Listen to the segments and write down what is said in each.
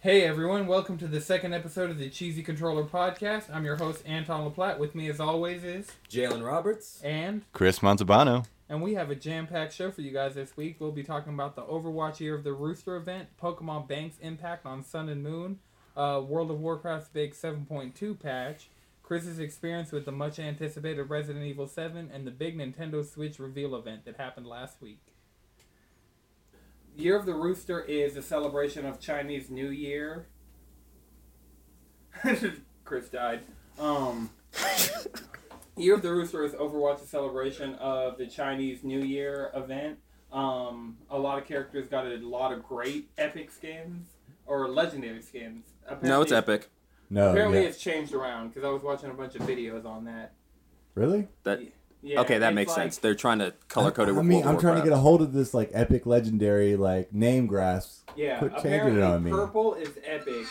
Hey everyone, welcome to the second episode of the Cheesy Controller Podcast. I'm your host Anton LaPlatte. With me as always is Jalen Roberts. and Chris Montalbano. and we have a jam-packed show for you guys this week. We'll be talking about the Overwatch Year of the Rooster event, Pokemon Bank's impact on Sun and Moon, uh, World of Warcraft's big 7.2 patch, Chris's experience with the much anticipated Resident Evil 7, and the big Nintendo Switch reveal event that happened last week. Year of the Rooster is a celebration of Chinese New Year. Chris died. Um, Year of the Rooster is Overwatch's celebration of the Chinese New Year event. Um, a lot of characters got a lot of great epic skins or legendary skins. No, it's epic. No, Apparently, yeah. it's changed around because I was watching a bunch of videos on that. really? That Yeah, okay, that makes like- sense. They're trying to color code it. I mean, World I'm trying to get a hold of this like epic legendary like name grasp. Yeah, Quit changing apparently it on me. purple is epic,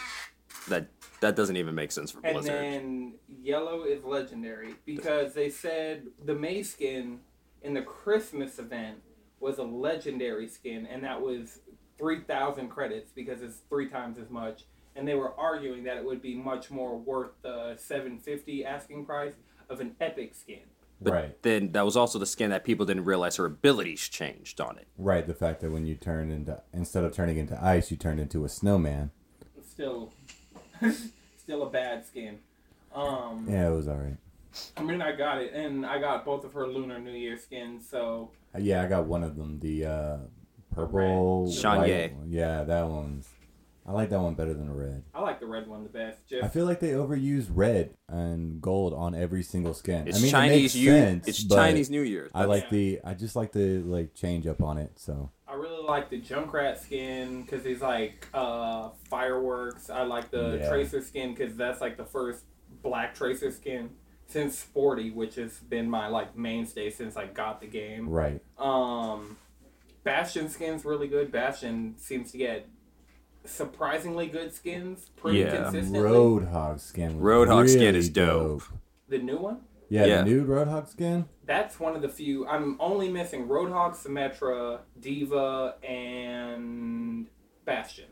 That that doesn't even make sense for and Blizzard. then yellow is legendary because they said the Mei skin in the Christmas event was a legendary skin, and that was three thousand credits because it's three times as much. And they were arguing that it would be much more worth the seven fifty asking price of an epic skin. But right, then that was also the skin that people didn't realize her abilities changed on it. right. The fact that when you turn into instead of turning into ice, you turn into a snowman. Still, still a bad skin. Um, Yeah, it was all right. I mean, I got it, and I got both of her Lunar New Year skins. So Uh, Yeah, I got one of them. The uh, purple. red. Sean white Yeah, that one's. I like that one better than the red. I like the red one the best. I feel like they overuse red and gold on every single skin. It's I mean, Chinese. it makes you, sense, it's Chinese New Year. I like Yeah. the. I just like the like change up on it. So I really like the Junkrat skin because he's like uh, fireworks. I like the Yeah. Tracer skin because that's like the first black Tracer skin since Sporty, which has been my like mainstay since I got the game. right. Um, Bastion skin's really good. Bastion seems to get surprisingly good skins pretty Yeah. consistently. Roadhog skin. was Roadhog skin really is dope. The new one. Yeah, Yeah. the nude Roadhog skin. That's one of the few. I'm only missing Roadhog, Symmetra, D.Va, and Bastion.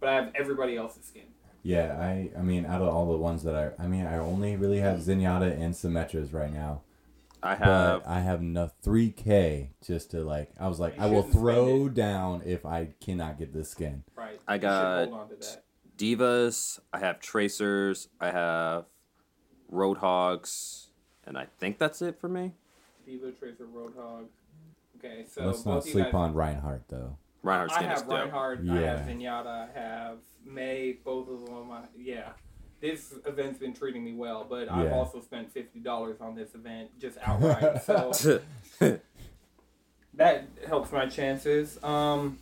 But I have everybody else's skin. Yeah, I I mean out of all the ones that I I mean I only really have Zenyatta and Symmetras right now. I have. But I have enough three K just to like I was like I will throw down if I cannot get this skin. Right. I You got- hold on to that. D.Va's. I have tracers. I have roadhogs, and I think that's it for me. D.Va, Tracer, Roadhog. Okay, so Let's not sleep guys, on Reinhardt though. Reinhardt I have dope. Reinhardt. I have Yeah. Zenyatta. I have Mei. Both of them. I, yeah. This event's been treating me well, but I've also spent fifty dollars on this event just outright. so that helps my chances. Um,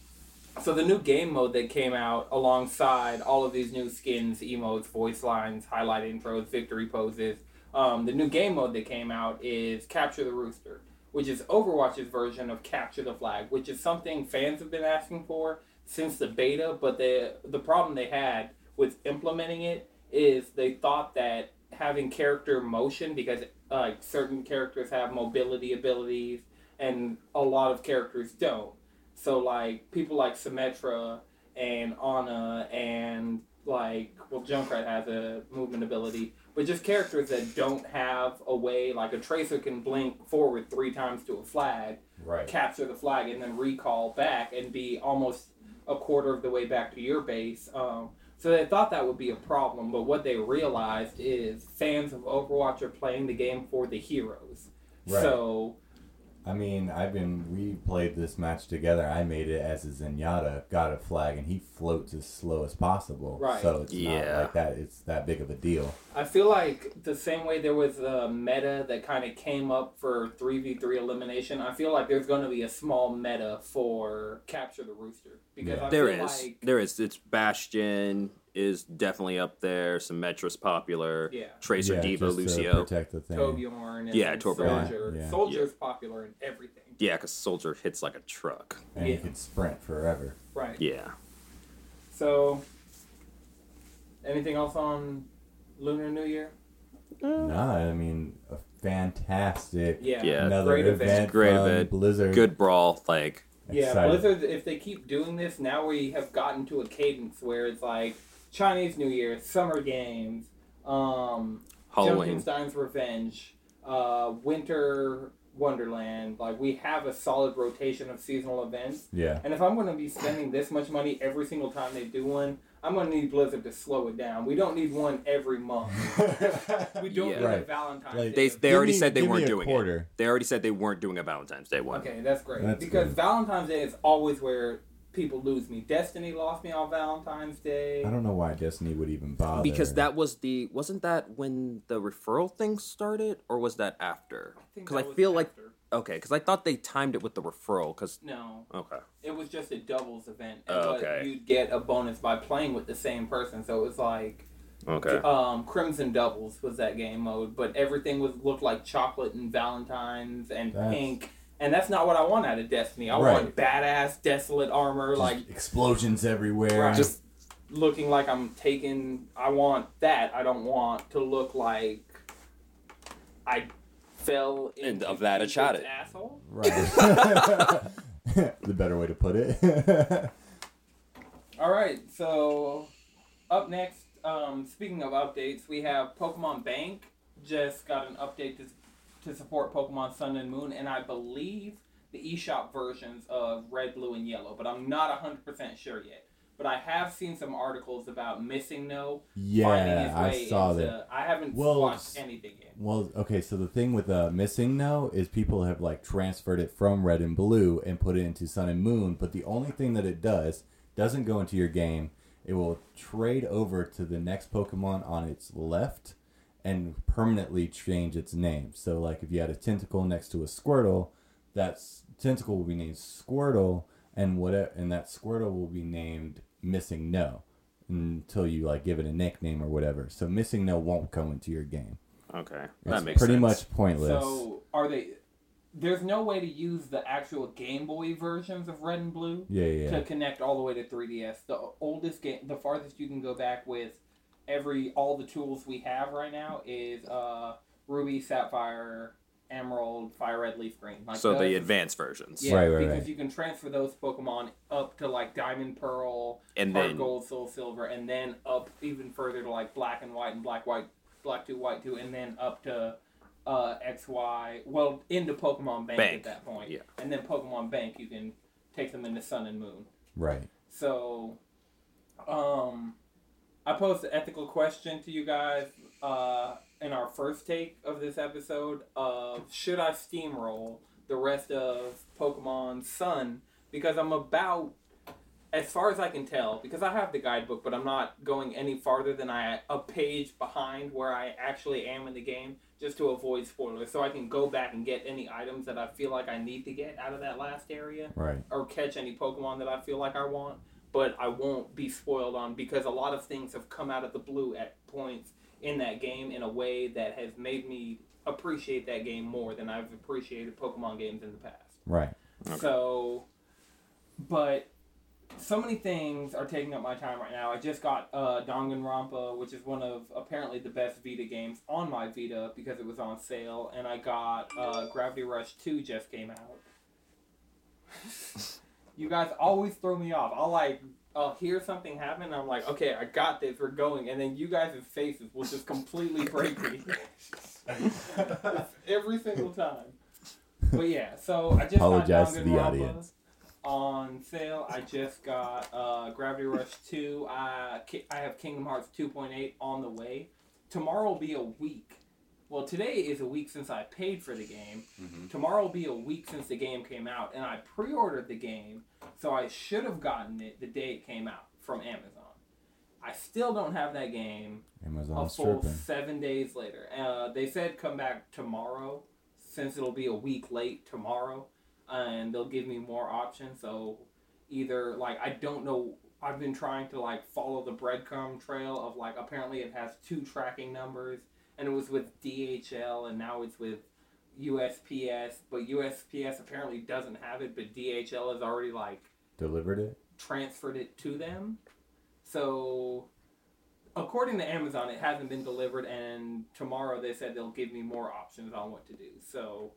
so the new game mode that came out alongside all of these new skins, emotes, voice lines, highlight intros, victory poses. Um, the new game mode that came out is Capture the Rooster, which is Overwatch's version of Capture the Flag, which is something fans have been asking for since the beta. But the the problem they had with implementing it is they thought that having character motion because like certain characters have mobility abilities and a lot of characters don't. So like people like Symmetra and Ana and like well Junkrat has a movement ability, but just characters that don't have a way like a tracer can blink forward three times to a flag, Right. capture the flag and then recall back and be almost a quarter of the way back to your base. Um, so they thought that would be a problem, but what they realized is fans of Overwatch are playing the game for the heroes. Right. So I mean, I've been we played this match together. I made it as a Zenyatta, got a flag, and he floats as slow as possible. Right. So it's not like that. It's that big of a deal. I feel like the same way there was a meta that kind of came up for 3v3 elimination, I feel like there's going to be a small meta for Capture the Rooster. Because Yeah. I There feel is. like. There is. It's Bastion is definitely up there. Symmetra's popular. Yeah. Tracer, Yeah, D.Va, just to Lucio. protect the thing. Torbjorn and Yeah, then Torbjorn. Soldier. Yeah, yeah. Soldier's popular in everything. Yeah, because Soldier hits like a truck. and Yeah. he could sprint forever. Right. Yeah. So, anything else on Lunar New Year? Nah, I mean, a fantastic. Yeah. Yeah. Another Great event, event. Great from event. Blizzard. Good brawl. Like, Yeah, Excited. Blizzard, if they keep doing this, now we have gotten to a cadence where it's like Chinese New Year, Summer Games, um, Halloween. Junkenstein's Revenge, uh, Winter Wonderland. Like we have a solid rotation of seasonal events. Yeah. And if I'm going to be spending this much money every single time they do one, I'm going to need Blizzard to slow it down. We don't need one every month. We don't Yeah. need a Right. Valentine's Like- They Day. they Give already me- said they weren't doing quarter. it. They already said they weren't doing a Valentine's Day one. Okay, that's great. That's because good. Valentine's Day is always where people lose me. Destiny lost me on Valentine's Day. I don't know why Destiny would even bother. Because that was the wasn't that when the referral thing started or was that after? Because I, that was feel like okay, because I thought they timed it with the referral. Because No, okay, it was just a doubles event. And Oh, but okay. You'd get a bonus by playing with the same person. So it was like okay, um, Crimson Doubles was that game mode, but everything was looked like chocolate and Valentine's and That's- pink. And that's not what I want out of Destiny. I Right. want badass, desolate armor, Just like explosions everywhere. Right. just looking like I'm taking. I want that. I don't want to look like I fell And into of that, a Cupid's shot it. asshole. right. the better way to put it. All right, so up next, um, speaking of updates, we have Pokemon Bank just got an update to, to support Pokemon Sun and Moon, and I believe the eShop versions of Red, Blue, and Yellow, but I'm not 100% sure yet. But I have seen some articles about MissingNo finding yeah, I saw into. that. I haven't Well, watched anything yet. Well, okay, so the thing with uh, MissingNo is people have like transferred it from red and blue and put it into sun and moon, but the only thing that it does doesn't go into your game. It will trade over to the next Pokemon on its left and permanently change its name. So, like if you had a Tentacool next to a Squirtle, that Tentacool will be named Squirtle, and what and that Squirtle will be named MissingNo until you like give it a nickname or whatever. So, MissingNo won't come into your game. okay. It's that makes pretty sense. much pointless. So are they? There's no way to use the actual Game Boy versions of Red and Blue. yeah, yeah, to connect all the way to 3DS. The oldest game, the farthest you can go back with every all the tools we have right now is uh, Ruby, Sapphire, Emerald, Fire Red, Leaf Green. Like So the those- advanced versions, yeah, Right, right, because right. you can transfer those Pokemon up to like Diamond, Pearl, and then Gold, Soul Silver, and then up even further to like Black and White and Black White, Black Two, White Two, and then up to uh, X Y. Well, into Pokemon Bank, Bank, at that point. yeah. And then Pokemon Bank, you can take them into Sun and Moon. right. So, um, I posed an ethical question to you guys uh, in our first take of this episode of should I steamroll the rest of Pokemon Sun because I'm about as far as I can tell because I have the guidebook but I'm not going any farther than I a page behind where I actually am in the game just to avoid spoilers. So I can go back and get any items that I feel like I need to get out of that last area Right. or catch any Pokemon that I feel like I want, but I won't be spoiled on because a lot of things have come out of the blue at points in that game in a way that has made me appreciate that game more than I've appreciated Pokemon games in the past. Right. Okay. So, but so many things are taking up my time right now. I just got uh, Danganronpa, which is one of apparently the best Vita games on my Vita because it was on sale, and I got uh, Gravity Rush Two just came out. you guys always throw me off. I'll like I'll hear something happen, and I'm like, okay, I got this, we're going, and then you guys' faces will just completely break me every single time. But yeah, so I just Apologize to the Danganronpa audience. on sale. I just got uh, Gravity Rush 2. I, I have Kingdom Hearts 2.8 on the way. Tomorrow will be a week. Well, today is a week since I paid for the game. Tomorrow will be a week since the game came out, and I pre ordered the game, so I should have gotten it the day it came out from Amazon. I still don't have that game a Amazon's full tripping. seven days later. Uh, they said come back tomorrow, since it'll be a week late tomorrow, and they'll give me more options. So either like I don't know. I've been trying to like follow the breadcrumb trail of like apparently it has two tracking numbers, and it was with DHL, and now it's with USPS. But USPS apparently doesn't have it, but DHL has already like Delivered it. transferred it to them. So, according to Amazon, it hasn't been delivered, and tomorrow they said they'll give me more options on what to do. So,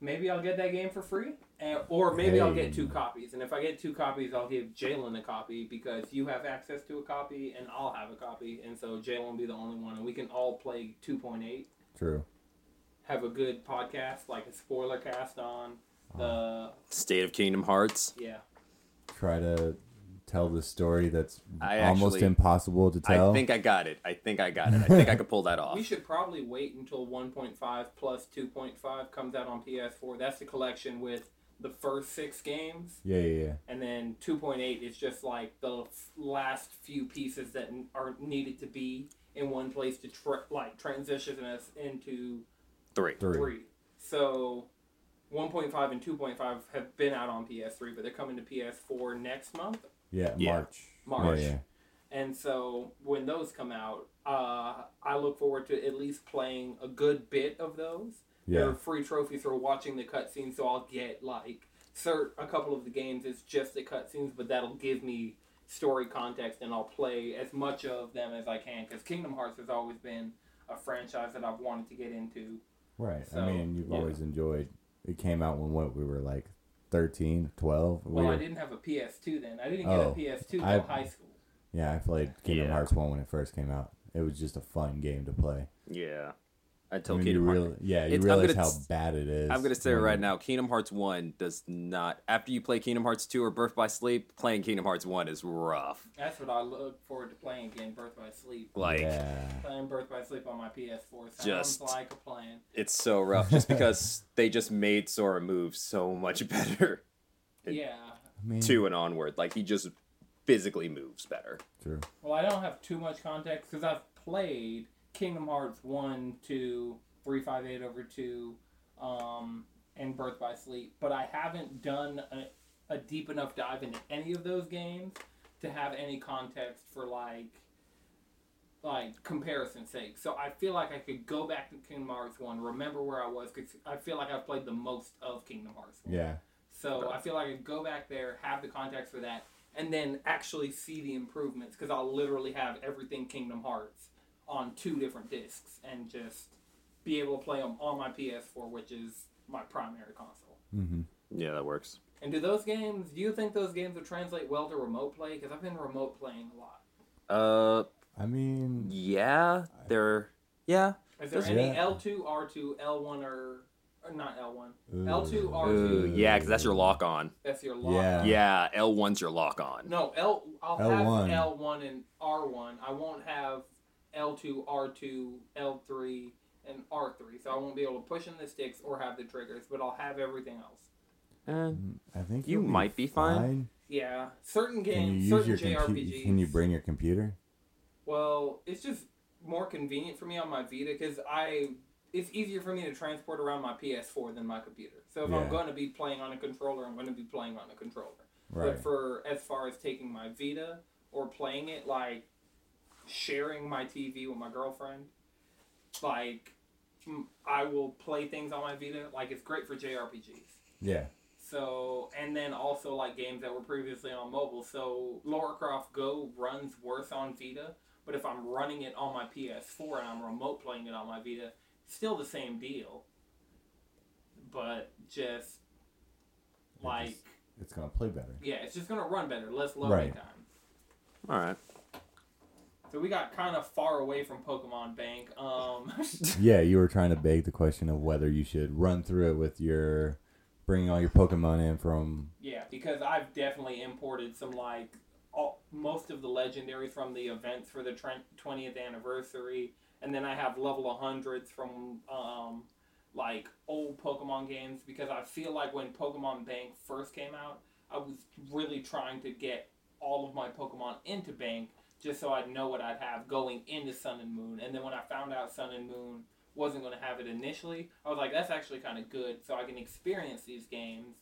maybe I'll get that game for free, and, or maybe I'll get two copies. And if I get two copies, I'll give Jalen a copy because you have access to a copy and I'll have a copy, and so Jalen will be the only one, and we can all play 2.8. True. Have a good podcast, like a spoiler cast on the State of Kingdom Hearts. yeah. Try to tell the story that's I almost actually- impossible to tell. I think I got it. I think I got it. I think I could pull that off. We should probably wait until 1.5 plus 2.5 comes out on PS4. That's the collection with the first six games. yeah, yeah, yeah. and then 2.8 is just like the f- last few pieces that n- are needed to be in one place to tr- like transition us into Three. Three. 3 so 1.5 and 2.5 have been out on ps3 but they're coming to ps4 next month Yeah, Yeah. March. March. Yeah, yeah. and so when those come out uh, i look forward to at least playing a good bit of those Yeah. they're free trophies for watching the cutscenes, so I'll get like cert a couple of the games is just the cutscenes, but that'll give me story context, and I'll play as much of them as I can because Kingdom Hearts has always been a franchise that I've wanted to get into. Right. So, I mean, you've yeah. always enjoyed. It came out when what we were like 13, 12. We Well, I didn't have a PS2 then. I didn't Oh, get a PS2 till I- high school. Yeah, I played Kingdom Yeah. Hearts 1 when it first came out. It was just a fun game to play. Yeah. I Until mean, you Kingdom Hearts. really, yeah, you It's- I'm realize gonna how bad it is. I'm gonna say it right now, Kingdom Hearts One does not. After you play Kingdom Hearts Two or Birth by Sleep, playing Kingdom Hearts One is rough. That's what I look forward to playing again. Birth by Sleep. Like yeah, Playing Birth by Sleep on my PS4 sounds Just- like a plan. it's so rough, just because they just made Sora move so much better. It- Yeah. I mean, Two and onward, like he just physically moves better. True. Well, I don't have too much context because I've played Kingdom Hearts 1, 2, 3, 5, 8 over 2, um, and Birth by Sleep, but I haven't done a, a deep enough dive into any of those games to have any context for like like comparison sake. So I feel like I could go back to Kingdom Hearts 1, remember where I was cuz I feel like I've played the most of Kingdom Hearts 1. Yeah, So I feel like I could go back there, have the context for that, and then actually see the improvements because I'll literally have everything Kingdom Hearts on two different discs and just be able to play them on my PS4, which is my primary console. mm-hmm. Yeah, that works. And do those games? Do you think those games would translate well to remote play? Because I've been remote playing a lot. Uh, I mean, yeah, they're yeah. Is there any Yeah. L two, R two, L one, or, or not L one? L2 R2. Yeah, because that's your lock on. That's your lock. Yeah. Yeah, L one's your lock on. No, L. I'll L1. have L one and R one. I won't have L two, R two, L three, and R three. So I won't be able to push in the sticks or have the triggers, but I'll have everything else. And I think You might be fine. Yeah, certain Can you games, use certain your JRPGs. computer? Can you bring your computer? Well, it's just more convenient for me on my Vita because I. It's easier for me to transport around my PS4 than my computer. So if Yeah. I'm going to be playing on a controller, I'm going to be playing on a controller. Right. But for as far as taking my Vita or playing it, like sharing my TV with my girlfriend, like I will play things on my Vita. Like it's great for JRPGs. yeah. So and then also like games that were previously on mobile. So Lara Croft Go runs worse on Vita, but if I'm running it on my PS4 and I'm remote playing it on my Vita, still the same deal. But just It like just- It's gonna play better. yeah, it's just gonna run better, less loading Right. time. all right. So we got kind of far away from Pokemon Bank. Um, yeah, you were trying to beg the question of whether you should run through it with your bringing all your Pokemon in from. yeah, because I've definitely imported some like all, most of the legendaries from the events for the twentieth anniversary, and then I have level hundreds from um, like old Pokemon games because I feel like when Pokemon Bank first came out, I was really trying to get all of my Pokemon into Bank just so I'd know what I'd have going into Sun and Moon. And then when I found out Sun and Moon wasn't going to have it initially, I was like, that's actually kind of good, so I can experience these games.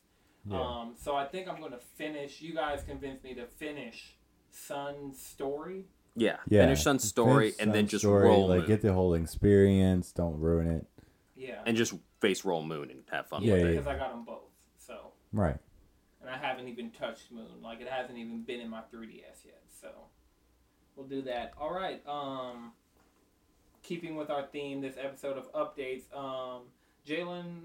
Yeah. Um, so I think I'm going to finish. You guys convinced me to finish Sun's story. Yeah. yeah. Finish Sun's story Finish and then just story, roll Like Moon. get the whole experience. Don't ruin it. Yeah. and just face roll Moon and have fun Yeah, with yeah, it. because I got them both. So, Right. and I haven't even touched Moon. Like it hasn't even been in my 3DS yet. So, we'll do that. All right. Um, keeping with our theme, this episode of updates. Um, Jalen,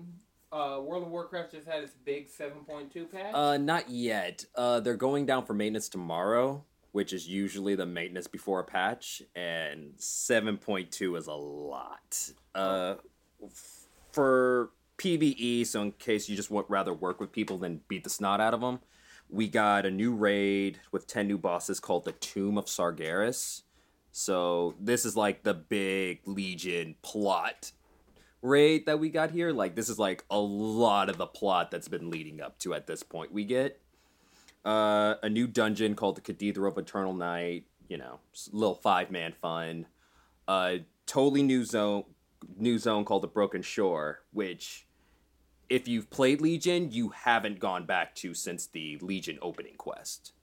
uh, World of Warcraft just had its big 7.2 patch? Uh, not yet. Uh, they're going down for maintenance tomorrow, which is usually the maintenance before a patch, and seven point two is a lot. Uh, f- for PVE, so in case you just would rather work with people than beat the snot out of them, we got a new raid with ten new bosses called the Tomb of Sargeras. So this is like the big Legion plot raid that we got here. Like this is like a lot of the plot that's been leading up to at this point. We get uh, a new dungeon called the Cathedral of Eternal Night. You know, little five man fun. A totally new zone, new zone called the Broken Shore, which if you've played Legion, you haven't gone back to since the Legion opening quest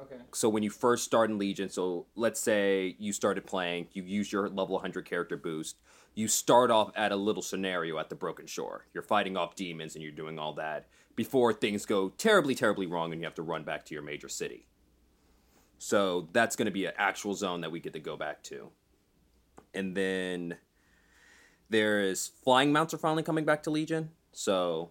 okay. so when you first start in Legion, so let's say you started playing, you use your level 100 character boost, you start off at a little scenario at the Broken Shore. You're fighting off demons and you're doing all that before things go terribly, terribly wrong and you have to run back to your major city. So that's going to be an actual zone that we get to go back to. And then there is flying mounts are finally coming back to Legion. So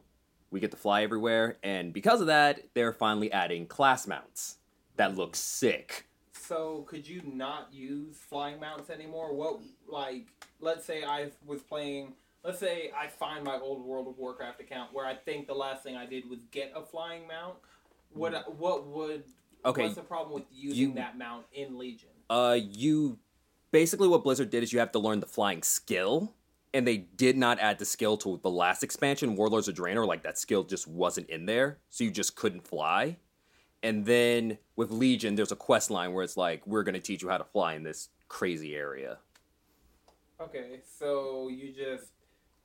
we get to fly everywhere. And because of that, they're finally adding class mounts that look sick. So could you not use flying mounts anymore? What like let's say I was playing let's say I find my old World of Warcraft account where I think the last thing I did was get a flying mount. What what would Okay, what's the problem with using you- that mount in Legion? uh, you basically what Blizzard did is you have to learn the flying skill, and they did not add the skill to the last expansion, Warlords of Draenor. Like that skill just wasn't in there, so you just couldn't fly. And then with Legion, there's a quest line where it's like, we're gonna teach you how to fly in this crazy area. Okay, so you just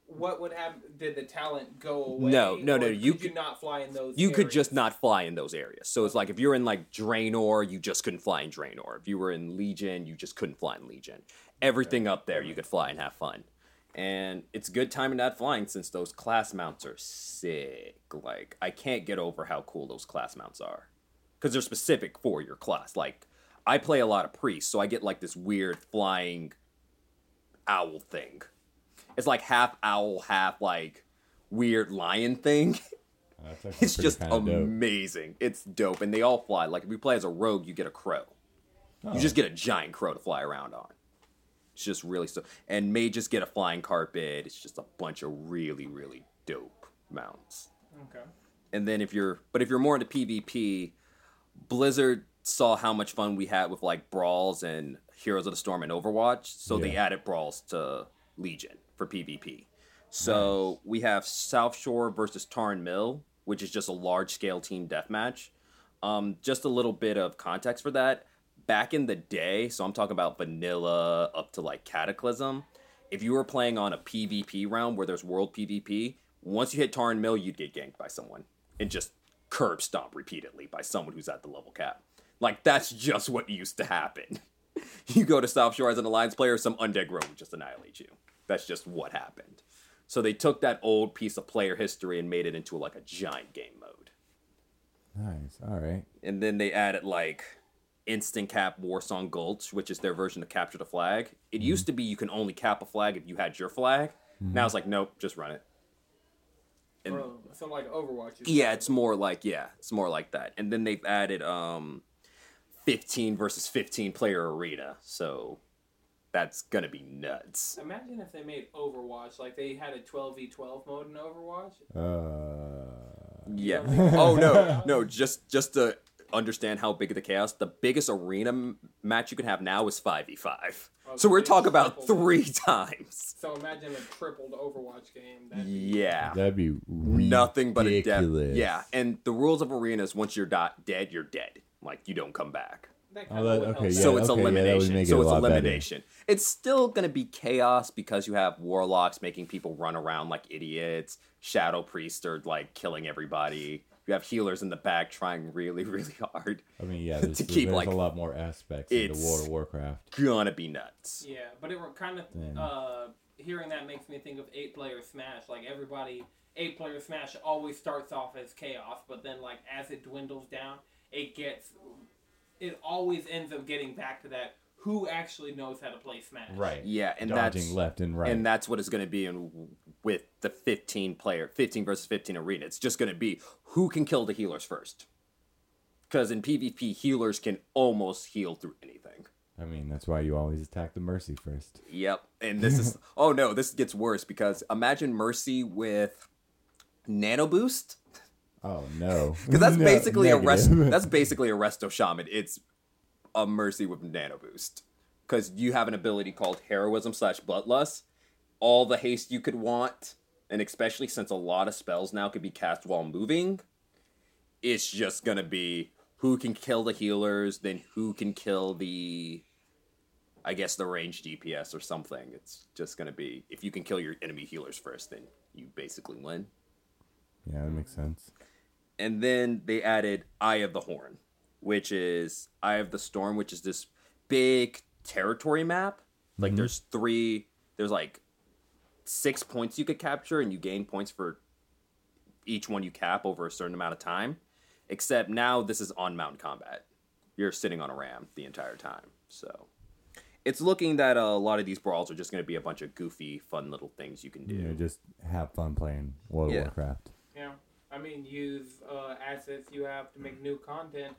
what would happen? Did the talent go away? No, no, no, you could you could- not fly in those. You could just not fly in those areas. So it's like if you're in like Draenor, you just couldn't fly in Draenor. If you were in Legion, you just couldn't fly in Legion. Everything up there, you could fly and have fun. And it's good timing that flying since those class mounts are sick. Like I can't get over how cool those class mounts are, because they're specific for your class. Like I play a lot of priests, so I get like this weird flying owl thing. It's like half owl, half like weird lion thing. It's just kinda dope. amazing. It's dope, and they all fly. Like if you play as a rogue, you get a crow. Oh. You just get a giant crow to fly around on. It's just really so. And may just get a flying carpet. It's just a bunch of really, really dope mounts. Okay. And then if you're, but if you're more into PvP, Blizzard saw how much fun we had with like brawls and Heroes of the Storm and Overwatch, so they added brawls to Legion for PvP. So we have South Shore versus Tarren Mill, which is just a large scale team deathmatch. Um, just a little bit of context for that. Back in the day, so I'm talking about vanilla up to like Cataclysm. If you were playing on a PvP round where there's world PvP, once you hit Tarren Mill, you'd get ganked by someone and just curb stomp repeatedly by someone who's at the level cap. Like that's just what used to happen. you go to South Shore as an alliance player, some undead rogue would just annihilate you. That's just what happened. So they took that old piece of player history and made it into like a giant game mode. Nice. All right. And then they added like instant cap Warsong Gulch, which is their version of capture the flag. It used to be you can only cap a flag if you had your flag. Now it's like nope, just run it. And Bro, so like Overwatch. Yeah, it's more like yeah, it's more like that. And then they've added um 15 versus 15 player arena. So that's going to be nuts. Imagine if they made Overwatch like they had a 12v12 mode in Overwatch. Uh, Yeah. Yeah. Oh no, no, just just to understand how big of the chaos, the biggest arena m- match you can have now is 5v5. Oh, So we're talking about tripled 3 times. So imagine a tripled Overwatch game. That'd be- Yeah. that'd be Nothing but a death. ridiculous. Yeah, and the rules of arenas once you're dot dead, you're dead. Like you don't come back. That Oh, kinda that- okay, yeah, so it's okay, yeah, that would elimination. make it so it's lot better. elimination. It's still gonna be chaos because you have warlocks making people run around like idiots. Shadow priests are like killing everybody. You have healers in the back trying really, really hard. I mean, yeah, there's, To keep, there's like- a lot more aspects into It's- World of Warcraft. Gonna be nuts. Yeah, but it were kind of Yeah. uh, hearing that makes me think of eight player Smash. Like everybody, eight player Smash always starts off as chaos, but then like as it dwindles down, it gets, it always ends up getting back to that. Who actually knows how to play Smash? Right. Yeah, and Dodging that's left and right. and that's what it's gonna be in with the 15 player 15 versus 15 arena. It's just going to be who can kill the healers first. Cuz in PvP healers can almost heal through anything. I mean, that's why you always attack the Mercy first. Yep. And this is oh no, this gets worse because imagine Mercy with Nano Boost. Oh no! Because that's No, basically a rest. That's basically a resto shaman. It's a mercy with nano boost. Because you have an ability called heroism slash bloodlust. All the haste you could want, and especially since a lot of spells now could be cast while moving, it's just gonna be who can kill the healers, then who can kill the, I guess the range DPS or something. It's just gonna be if you can kill your enemy healers first, then you basically win yeah, that makes sense. and then they added Eye of the Horn, which is Eye of the Storm, which is this big territory map. Like mm-hmm. there's three, there's like six points you could capture, and you gain points for each one you cap over a certain amount of time. Except now this is on mount combat. You're sitting on a ram the entire time, so it's looking that a lot of these brawls are just going to be a bunch of goofy, fun little things you can do. You know, just have fun playing World Yeah. of Warcraft. Yeah, I mean, use uh, assets you have to make new content.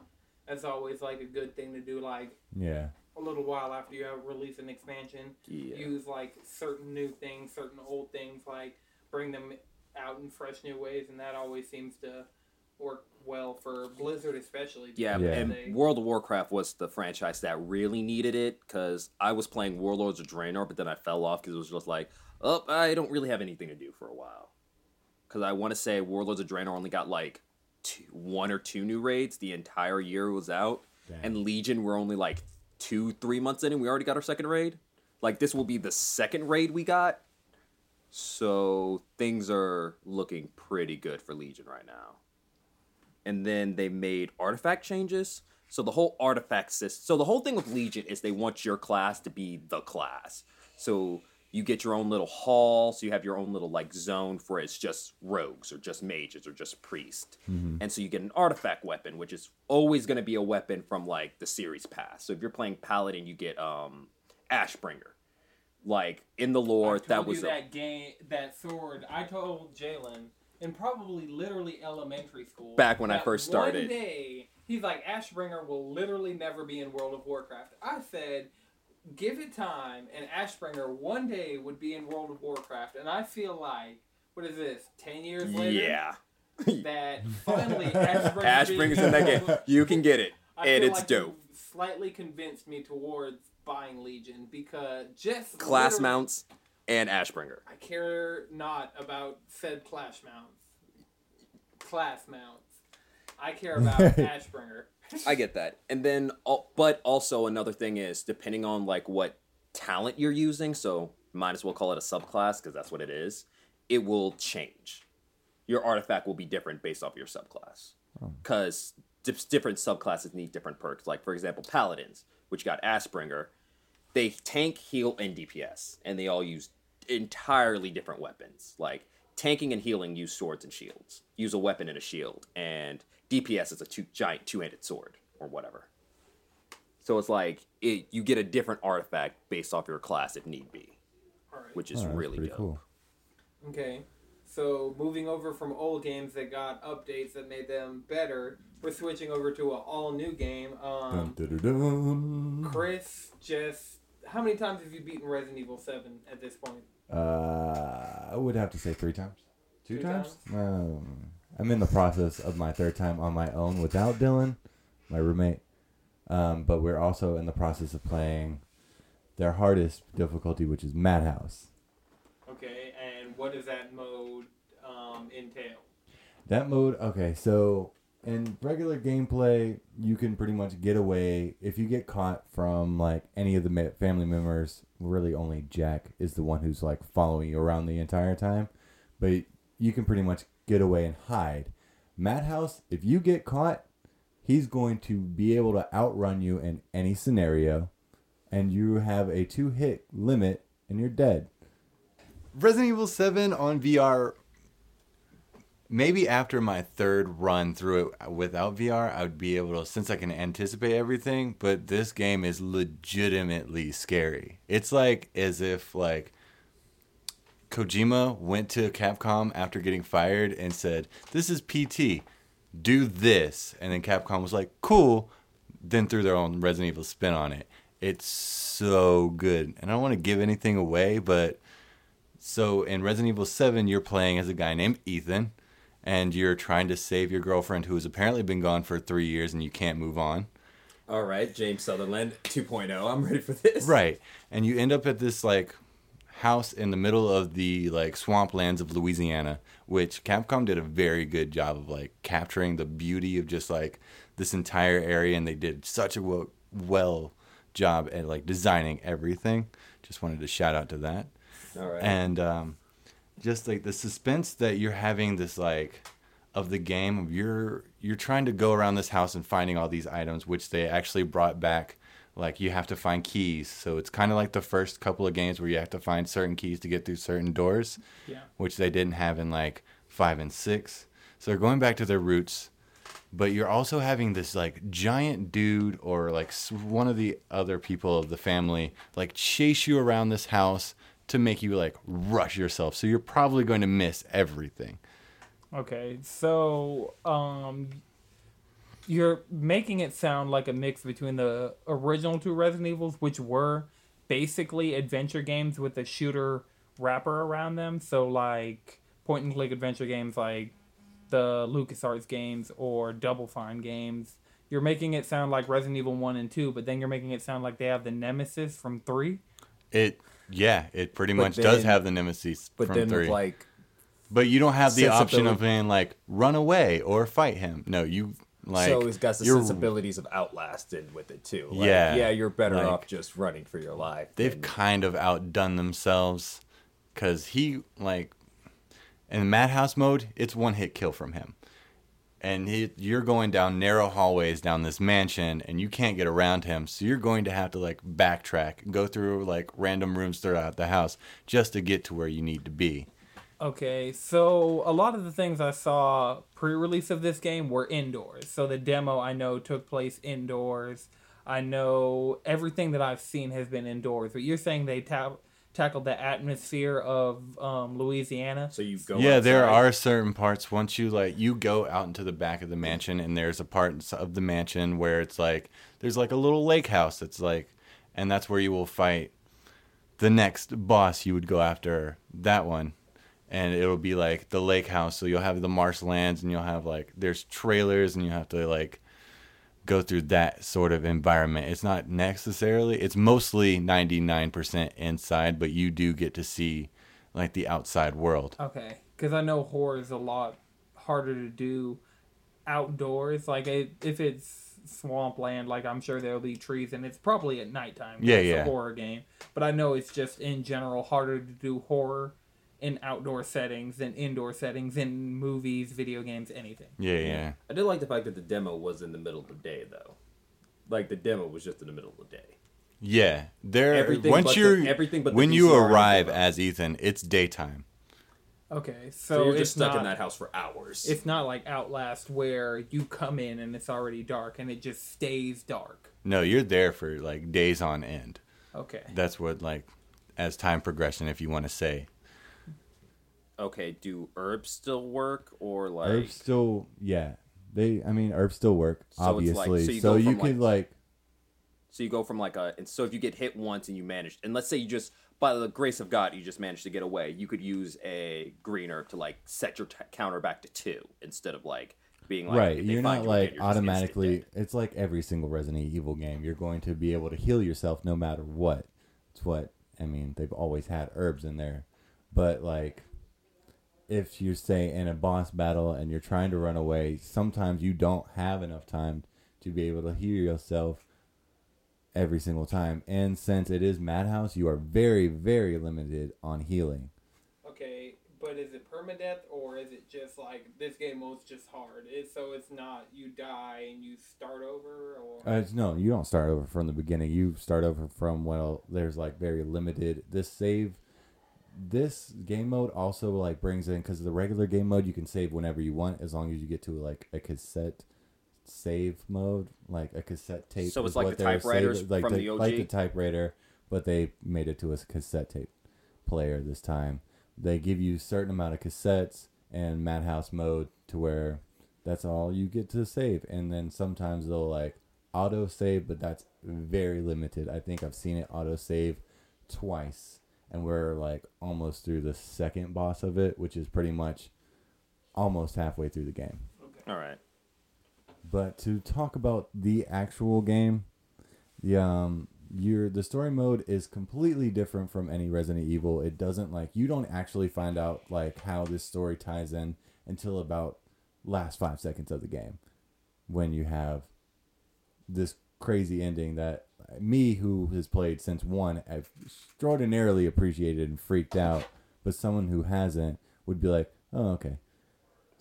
That's always like a good thing to do. Like Yeah, a little while after you have release an expansion, Yeah. use like certain new things, certain old things, like bring them out in fresh new ways, and that always seems to work well for Blizzard, especially. Yeah, Yeah. and They- World of Warcraft was the franchise that really needed it because I was playing Warlords of Draenor, but then I fell off because it was just like, oh, I don't really have anything to do for a while. Because I want to say Warlords of Draenor only got like two, one or two new raids the entire year it was out, Damn. and Legion we're only like two, three months in, and we already got our second raid. Like this will be the second raid we got, so things are looking pretty good for Legion right now and then they made artifact changes. So the whole artifact system. So the whole thing with Legion is they want your class to be the class. So you get your own little hall. So you have your own little like zone for it's just rogues or just mages or just priest. And so you get an artifact weapon, which is always going to be a weapon from like the series pass. So if you're playing paladin, you get um Ashbringer. Like in the I lore, told that was you a- that game, that sword. I told Jalen in probably literally elementary school. Back when I that first One started. day, he's like, Ashbringer will literally never be in World of Warcraft. I said, give it time, and Ashbringer one day would be in World of Warcraft. And I feel like, what is this, 10 years later? yeah. That finally Ashbringer Ashbringer's in that game. You can get it, I and it's like dope. you Slightly convinced me towards buying Legion because just Class mounts and Ashbringer. I care not about said class mounts. Class mounts. I care about Ashbringer. I get that. And then, but also another thing is depending on like what talent you're using, so might as well call it a subclass because that's what it is. It will change. Your artifact will be different based off your subclass hmm. because different subclasses need different perks. Like for example, paladins, which got Ashbringer, they tank, heal, and DPS, and they all use entirely different weapons. Like tanking and healing use swords and shields. Use a weapon and a shield, and DPS is a two, giant two-handed sword or whatever. So it's like it, you get a different artifact based off your class if need be, Alright. which is Oh, really dope. cool. Okay. So moving over from old games that got updates that made them better, we're switching over to an all new game. Um, Dun, dun, dun, dun. Chris, just how many times have you beaten Resident Evil Seven at this point? Uh, I would have to say three times. Two, Two times? Um, I'm in the process of my third time on my own without Dylan, my roommate. Um, but we're also in the process of playing their hardest difficulty, which is Madhouse. Okay, and what does that mode um, entail? That mode, okay, so in regular gameplay, you can pretty much get away if you get caught from like any of the family members. Really, only Jack is the one who's like following you around the entire time, but you can pretty much get away and hide. Madhouse, if you get caught, he's going to be able to outrun you in any scenario, and you have a two hit limit, and you're dead. Resident Evil 7 on VR. Maybe after my third run through it without VR, I would be able to, since I can anticipate everything. But this game is legitimately scary. It's like as if like Kojima went to Capcom after getting fired and said, "This is PT, do this," and then Capcom was like, "Cool," then threw their own Resident Evil spin on it. It's so good, and I don't want to give anything away, but so in Resident Evil Seven, you're playing as a guy named Ethan, and you're trying to save your girlfriend who has apparently been gone for three years, and you can't move on. All right, James Sunderland 2.0. I'm ready for this. Right. And you end up at this like house in the middle of the like swamplands of Louisiana, which Capcom did a very good job of like capturing the beauty of just like this entire area and they did such a well, well job at like designing everything. Just wanted to shout out to that. All right. And um just like the suspense that you're having this like of the game of you're you're trying to go around this house and finding all these items which they actually brought back like you have to find keys. So it's kind of like the first couple of games where you have to find certain keys to get through certain doors Yeah. which they didn't have in like 5 and 6 so they're going back to their roots but you're also having this like giant dude or like one of the other people of the family like chase you around this house to make you like rush yourself. So you're probably going to miss everything. Okay, so um, you're making it sound like a mix between the original two Resident Evils, which were basically adventure games with a shooter wrapper around them. So like point and click adventure games like the LucasArts games or Double Fine games. You're making it sound like Resident Evil 1 and 2, but then you're making it sound like they have the Nemesis from 3. it yeah it pretty But much does have the nemesis but from then 3 like but you don't have the option of being like run away or fight him no you like so it's got the sensibilities of Outlast in with it too. Like, Yeah, yeah, you're better like- off just running for your life. they've than- kind of outdone themselves because he like in madhouse mode it's one hit kill from him and he, you're going down narrow hallways down this mansion and you can't get around him so you're going to have to like backtrack go through like random rooms throughout the house just to get to where you need to be Okay, so a lot of the things I saw pre-release of this game were indoors. So the demo I know took place indoors. I know everything that I've seen has been indoors. But you're saying they ta- tackled the atmosphere of um, Louisiana. so you go. yeah there are certain parts once you like you go out into the back of the mansion and there's a part of the mansion where it's like there's like a little lake house that's like and that's where you will fight the next boss you would go after that one and it'll be like the lake house so you'll have the marshlands and you'll have like there's trailers and you have to like go through that sort of environment it's not necessarily it's mostly 99% inside but you do get to see like the outside world Okay, because I know horror is a lot harder to do outdoors. Like it, if it's swampland, like I'm sure there'll be trees, and it's probably at nighttime. Yeah, it's yeah. A horror game, but I know it's just in general harder to do horror in outdoor settings than indoor settings in movies, video games, anything. yeah yeah I did like the fact that the demo was in the middle of the day though. Like the demo was just in the middle of the day. Yeah, there. Everything once but you're everything but the when you arrive as Ethan, it's daytime. Okay, So, so, you're it's just stuck not, in that house for hours. It's not like Outlast where you come in and it's already dark and it just stays dark. No, you're there for like days on end. Okay. That's what like as time progression, if you want to say. Okay, do herbs still work or like Herbs still, yeah. They, I mean, herbs still work, So it's like- obviously. so so you from, could like, So you go from like a, and so if you get hit once and you manage, and let's say you just, by the grace of God, you just managed to get away, you could use a green herb to like set your t- counter back to two instead of like being like, right? You're not you like you're automatically. It's like every single Resident Evil game. You're going to be able to heal yourself no matter what. It's what I mean. They've always had herbs in there, but like, if you say in a boss battle and you're trying to run away, sometimes you don't have enough time to be able to heal yourself every single time. And since it is Madhouse, you are very, very limited on healing. Okay, but is it permadeath or is it just like this game mode's just hard? It's, so it's not you die and you start over or Uh, no, you don't start over from the beginning. You start over from well, there's like very limited. This save, this game mode also like brings in because the regular game mode you can save whenever you want as long as you get to like a cassette save mode, like a cassette tape. So it's like what the typewriters like from the, the like the typewriter, but they made it to a cassette tape player this time. they give you a certain amount of cassettes and madhouse mode to where that's all you get to save and then sometimes they'll like auto save but that's very limited i think i've seen it auto save twice and we're like almost through the second boss of it which is pretty much almost halfway through the game Okay. All right. but to talk about the actual game, the um your the story mode is completely different from any Resident Evil. It doesn't like you don't actually find out like how this story ties in until about last 5 seconds of the game when you have this crazy ending that me who has played since 1 I've extraordinarily appreciated and freaked out, but someone who hasn't would be like, "Oh, okay."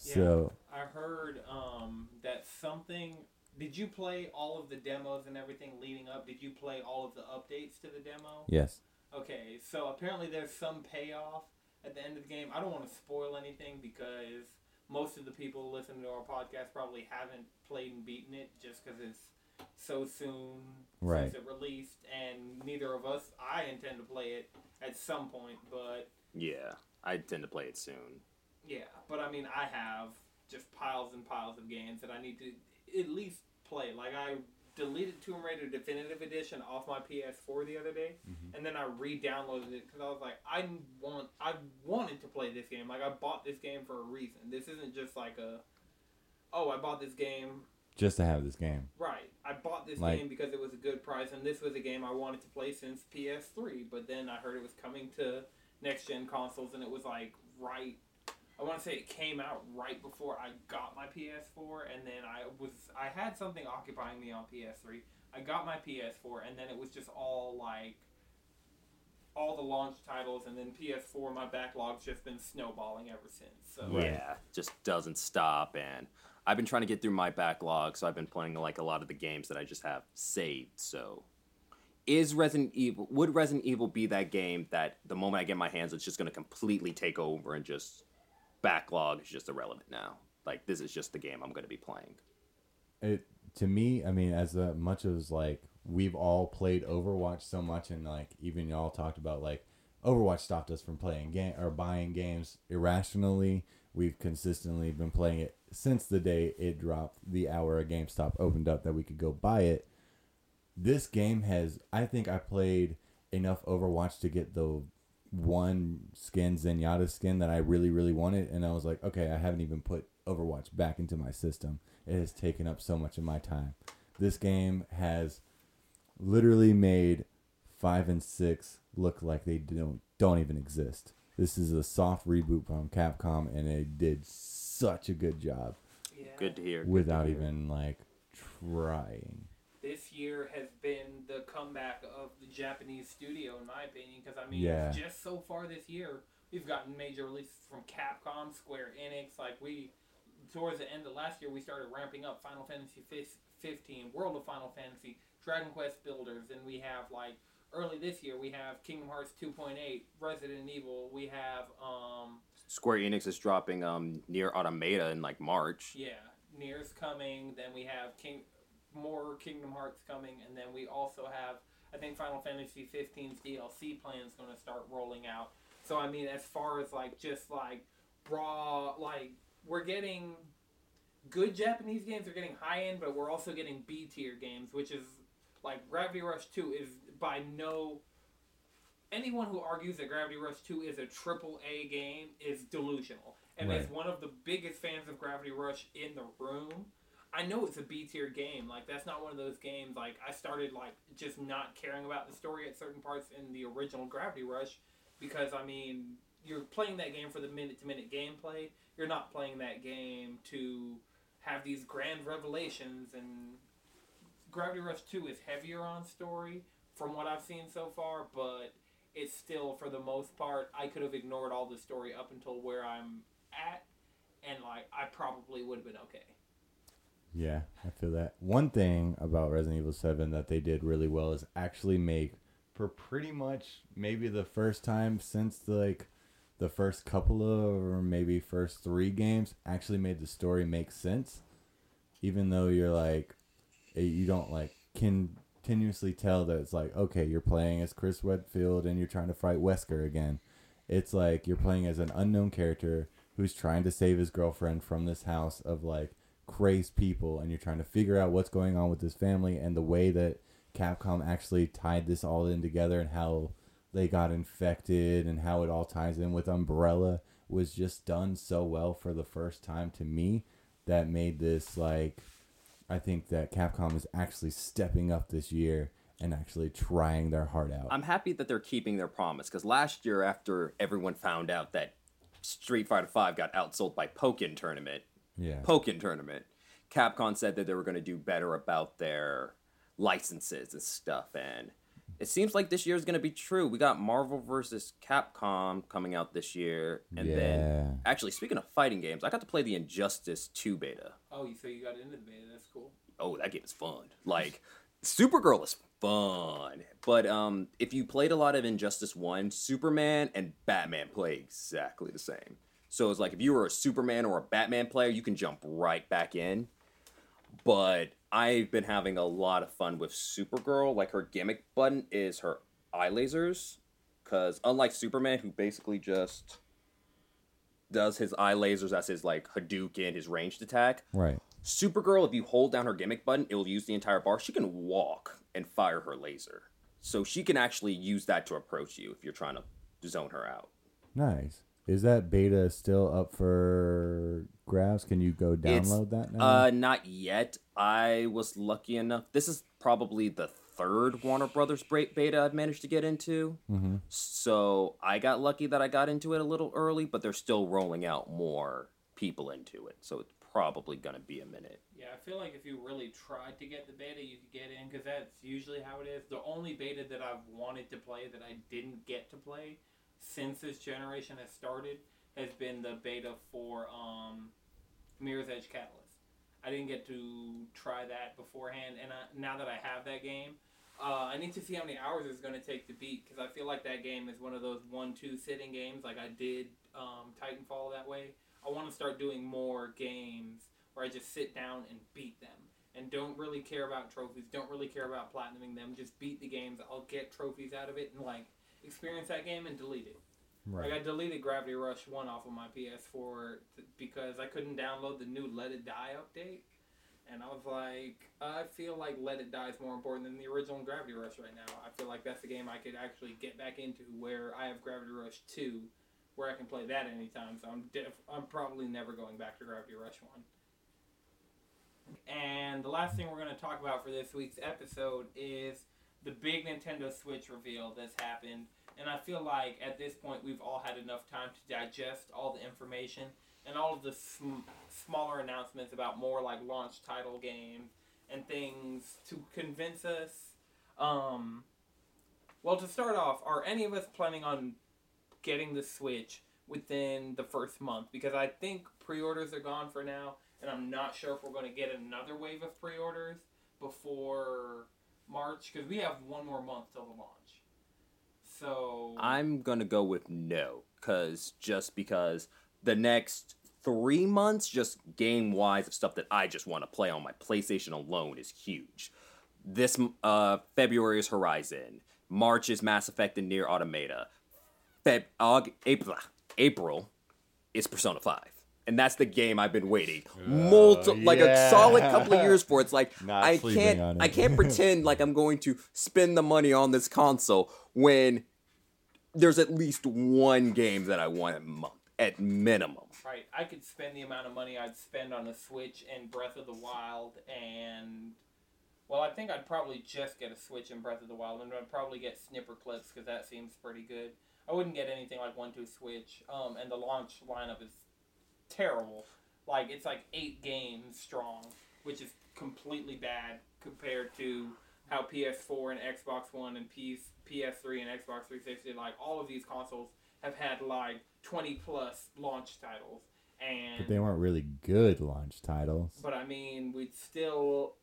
Yeah. So, I heard um, that something. Did you play all of the demos and everything leading up? Did you play all of the updates to the demo? yes. Okay, so apparently there's some payoff at the end of the game. I don't want to spoil anything because most of the people listening to our podcast probably haven't played and beaten it just because it's so soon Right. since it released, and neither of us. I intend to play it at some point, but Yeah, I intend to play it soon. yeah, but I mean, I have just piles and piles of games that I need to at least play. Like I deleted Tomb Raider Definitive Edition off my PS4 the other day, mm-hmm. and then I re-downloaded it because I was like, I want, I wanted to play this game. Like I bought this game for a reason. This isn't just like a, oh, I bought this game. Just to have this game. Right, I bought this Like- game because it was a good price, and this was a game I wanted to play since PS3. But then I heard it was coming to next gen consoles, and it was like right. I want to say it came out right before I got my PS4, and then I was I had something occupying me on PS3. I got my PS4, and then it was just all like all the launch titles, and then PS4. My backlog's just been snowballing ever since. So Right. Yeah, just doesn't stop. And I've been trying to get through my backlog, so I've been playing like a lot of the games that I just have saved. So, is Resident Evil? Would Resident Evil be that game that the moment I get my hands, it's just going to completely take over and just backlog is just irrelevant now? Like this is just the game I'm going to be playing. it to me i mean as uh, much as like we've all played overwatch so much and like even y'all talked about like overwatch stopped us from playing game or buying games irrationally we've consistently been playing it since the day it dropped the hour a gamestop opened up that we could go buy it this game has i think i played enough overwatch to get the one skin zenyatta skin that i really really wanted and i was like okay i haven't even put overwatch back into my system. It has taken up so much of my time. This game has literally made five and six look like they don't don't even exist this is a soft reboot from capcom and they did such a good job yeah. Good to hear. good to without hear. even like trying this year has been the comeback of the Japanese studio, in my opinion. Because I mean, Yeah. just so far this year, we've gotten major releases from Capcom, Square Enix. Like we, towards the end of last year, we started ramping up Final Fantasy 15, World of Final Fantasy, Dragon Quest Builders, and we have like early this year we have Kingdom Hearts 2.8, Resident Evil. We have um Square Enix is dropping um Nier Automata in like March. Yeah, Nier's coming. Then we have King, more Kingdom Hearts coming, and then we also have I think Final Fantasy 15's DLC plan is going to start rolling out. So I mean, as far as like just like raw, like we're getting good Japanese games. We're getting high end, but we're also getting B tier games, which is like Gravity Rush 2 is by no. Anyone who argues that Gravity Rush 2 is a triple A game is delusional. And as one of the biggest fans of Gravity Rush in the room, I know it's a B tier game. Like that's not one of those games. Like I started like just not caring about the story at certain parts in the original Gravity Rush because I mean you're playing that game for the minute to minute gameplay. You're not playing that game to have these grand revelations and Gravity Rush 2 is heavier on story from what I've seen so far, but it's still for the most part I could have ignored all the story up until where I'm at and like I probably would have been okay. Yeah, I feel that. One thing about Resident Evil 7 that they did really well is actually make for pretty much maybe the first time since like the first couple of or maybe first 3 games actually made the story make sense even though you're like eh, you don't like continuously tell that it's like okay, you're playing as Chris Redfield and you're trying to fight Wesker again. It's like you're playing as an unknown character who's trying to save his girlfriend from this house of like crazed people, and you're trying to figure out what's going on with this family and the way that Capcom actually tied this all in together and how they got infected and how it all ties in with Umbrella was just done so well for the first time to me that made this like I think that Capcom is actually stepping up this year and actually trying their heart out. I'm happy that they're keeping their promise because last year, after everyone found out that Street Fighter V got outsold by Pokken Tournament, yeah. Pokken Tournament, Capcom said that they were going to do better about their licenses and stuff, and it seems like this year is going to be true. We got Marvel versus Capcom coming out this year, and Yeah. then actually speaking of fighting games, I got to play the Injustice 2 beta. Oh, you so you got into the beta? That's cool. oh, that game is fun. Like Supergirl is fun. But um if you played a lot of Injustice 1, Superman and Batman play exactly the same. So it's like if you were a Superman or a Batman player, you can jump right back in. But I've been having a lot of fun with Supergirl. Like her gimmick button is her eye lasers. Cause unlike Superman, who basically just does his eye lasers as his like Hadouken, his ranged attack, Right. Supergirl, if you hold down her gimmick button, it will use the entire bar. She can walk and fire her laser. So she can actually use that to approach you if you're trying to zone her out. Nice. Is that beta still up for grabs? Can you go It's- download that now? Uh, not yet. I was lucky enough. This is probably the third Warner Brothers beta I've managed to get into. mm-hmm. So I got lucky that I got into it a little early, but they're still rolling out more people into it. So it's probably gonna be a minute. Yeah, I feel like if you really tried to get the beta, you could get in because that's usually how it is. The only beta that I've wanted to play that I didn't get to play since this generation has started has been the beta for um, Mirror's Edge Catalyst. I didn't get to try that beforehand, and I, now that I have that game, uh, I need to see how many hours it's going to take to beat because I feel like that game is one of those one-two sitting games, like I did um, Titanfall that way. I want to start doing more games where I just sit down and beat them and don't really care about trophies, don't really care about platinuming them, just beat the games. I'll get trophies out of it and like experience that game and delete it. Right. Like I deleted Gravity Rush 1 off of my PS4 th- because I couldn't download the new Let It Die update. And I was like, I feel like Let It Die is more important than the original Gravity Rush right now. I feel like that's the game I could actually get back into where I have Gravity Rush 2 where I can play that anytime. So I'm def- I'm probably never going back to Gravity Rush 1. And the last thing we're going to talk about for this week's episode is the big Nintendo Switch reveal that's happened. And I feel like at this point we've all had enough time to digest all the information and all of the sm- smaller announcements about more like launch title games and things to convince us. Um, well, to start off, are any of us planning on getting the Switch within the first month? Because I think pre orders are gone for now, and I'm not sure if we're going to get another wave of pre orders before March, because we have one more month till the launch. So. I'm gonna go with no, cause just because the next three months, just game wise of stuff that I just want to play on my PlayStation alone is huge. This uh, February is Horizon. March is Mass Effect and Nier Automata. Feb April April is Persona Five. And that's the game I've been waiting multi- like a solid couple of years for. It's like Not I can't. I can't pretend like I'm going to spend the money on this console when there's at least one game that I want a month at minimum. Right, I could spend the amount of money I'd spend on a Switch and Breath of the Wild, and well, I think I'd probably just get a Switch and Breath of the Wild, and I'd probably get Snipperclips because that seems pretty good. I wouldn't get anything like One Two Switch, um, and the launch lineup is terrible. Like it's like eight games strong, which is completely bad compared to how PS4 and Xbox One and PS, PS3 and Xbox 360, like all of these consoles have had like 20 plus launch titles. And But they weren't really good launch titles. but I mean, we'd still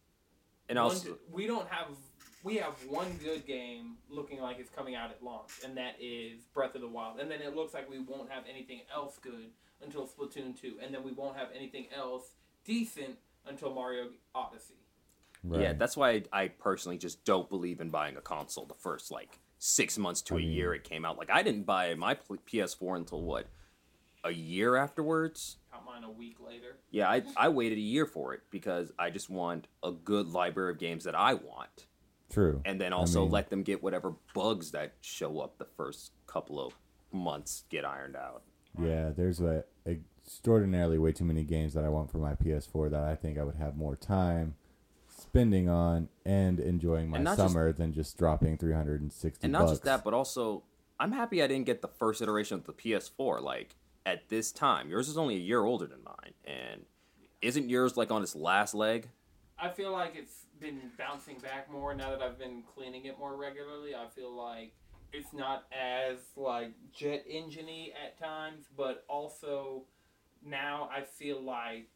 And one- also, we don't have we have one good game looking like it's coming out at launch, and that is Breath of the Wild. And then it looks like we won't have anything else good until Splatoon 2, and then we won't have anything else decent until Mario Odyssey. Yeah, that's why I, I personally just don't believe in buying a console the first like six months to I a mean- year it came out. Like I didn't buy my PS4 until what a year afterwards. Got mine a week later. Yeah, I I waited a year for it because I just want a good library of games that I want, True. and then I also mean- let them get whatever bugs that show up the first couple of months get ironed out. Yeah, there's a extraordinarily way too many games that I want for my PS4 that I think I would have more time spending on and enjoying my And not just- summer than just dropping 360 and not bucks. just that, but also I'm happy I didn't get the first iteration of the PS4. Like at this time, yours is only a year older than mine, and isn't yours like on its last leg? I feel like it's been bouncing back more now that I've been cleaning it more regularly. I feel like it's not as like jet engine at times, but also now I feel like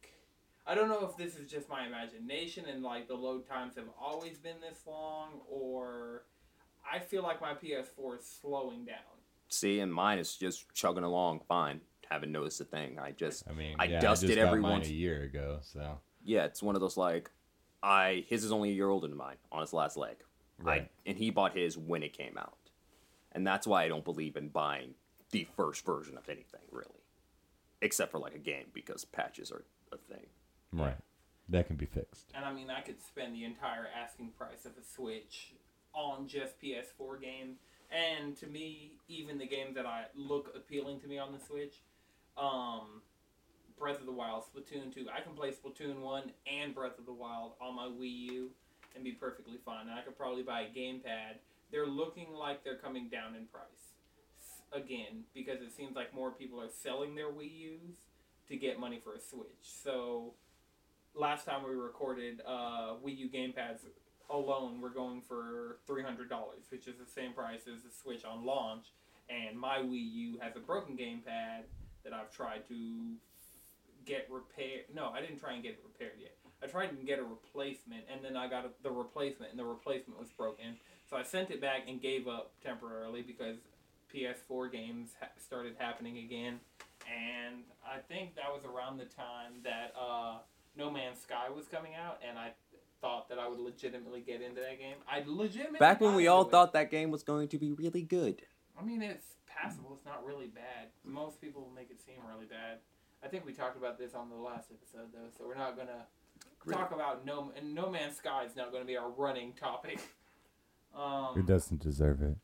I don't know if this is just my imagination and like the load times have always been this long or I feel like my PS4 is slowing down. See, and mine is just chugging along fine. Haven't noticed a thing. I just I mean, I yeah, dusted I just got every mine once- a year ago, so yeah, it's one of those like I his is only a year older than mine on its last leg. I Right. and he bought his when it came out. And that's why I don't believe in buying the first version of anything, really. Except for like a game because patches are a thing. right. That can be fixed. And I mean, I could spend the entire asking price of a Switch on just PS4 games. And to me, even the games that I look appealing to me on the Switch, um, Breath of the Wild, Splatoon 2, I can play Splatoon 1 and Breath of the Wild on my Wii U and be perfectly fine. And I could probably buy a gamepad. They're looking like they're coming down in price. Again, because it seems like more people are selling their Wii U's to get money for a Switch. So last time we recorded uh, Wii U gamepads alone were going for three hundred dollars, which is the same price as the Switch on launch. And my Wii U has a broken gamepad that I've tried to get repaired. No, I didn't try and get it repaired yet. I tried and get a replacement, and then I got a, the replacement, and the replacement was broken. So I sent it back and gave up temporarily because PS4 games ha- started happening again. And I think that was around the time that uh, No Man's Sky was coming out, and I thought that I would legitimately get into that game. I legitimately Back when we all it. thought that game was going to be really good. I mean, it's passable. It's not really bad. Most people make it seem really bad. I think we talked about this on the last episode, though, so we're not gonna talk about no and No Man's Sky is not gonna be our running topic. Um, It doesn't deserve it.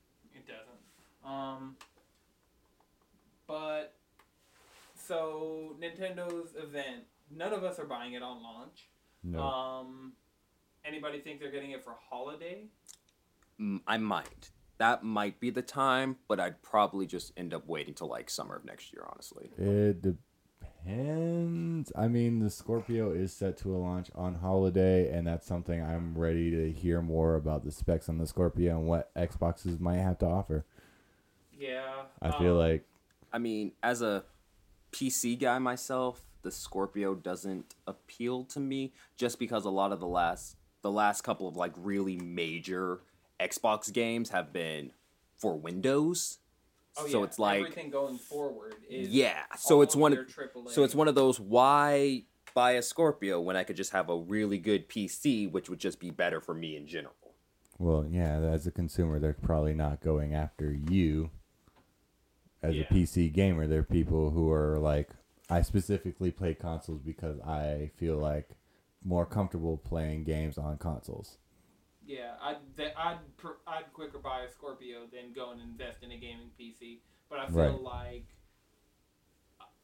It doesn't. Um, but so Nintendo's event, none of us are buying it on launch. No. Um, anybody think they're getting it for holiday? Mm, I might. That might be the time, but I'd probably just end up waiting till like summer of next year, honestly. It depends. I mean, the Scorpio is set to a launch on holiday, and that's something I'm ready to hear more about the specs on the Scorpio and what Xboxes might have to offer. Yeah. I feel um, like I mean, as a PC guy myself, the Scorpio doesn't appeal to me just because a lot of the last the last couple of like really major Xbox games have been for Windows. Oh, so yeah, it's like everything going forward is yeah, so all it's one of, AAA. so it's one of those why buy a Scorpio when I could just have a really good PC which would just be better for me in general. Well, yeah, as a consumer, they're probably not going after you. As Yeah. a PC gamer, there are people who are like, I specifically play consoles because I feel like more comfortable playing games on consoles. Yeah, I'd th- I'd pr- I'd quicker buy a Scorpio than go and invest in a gaming PC. But I feel Right. like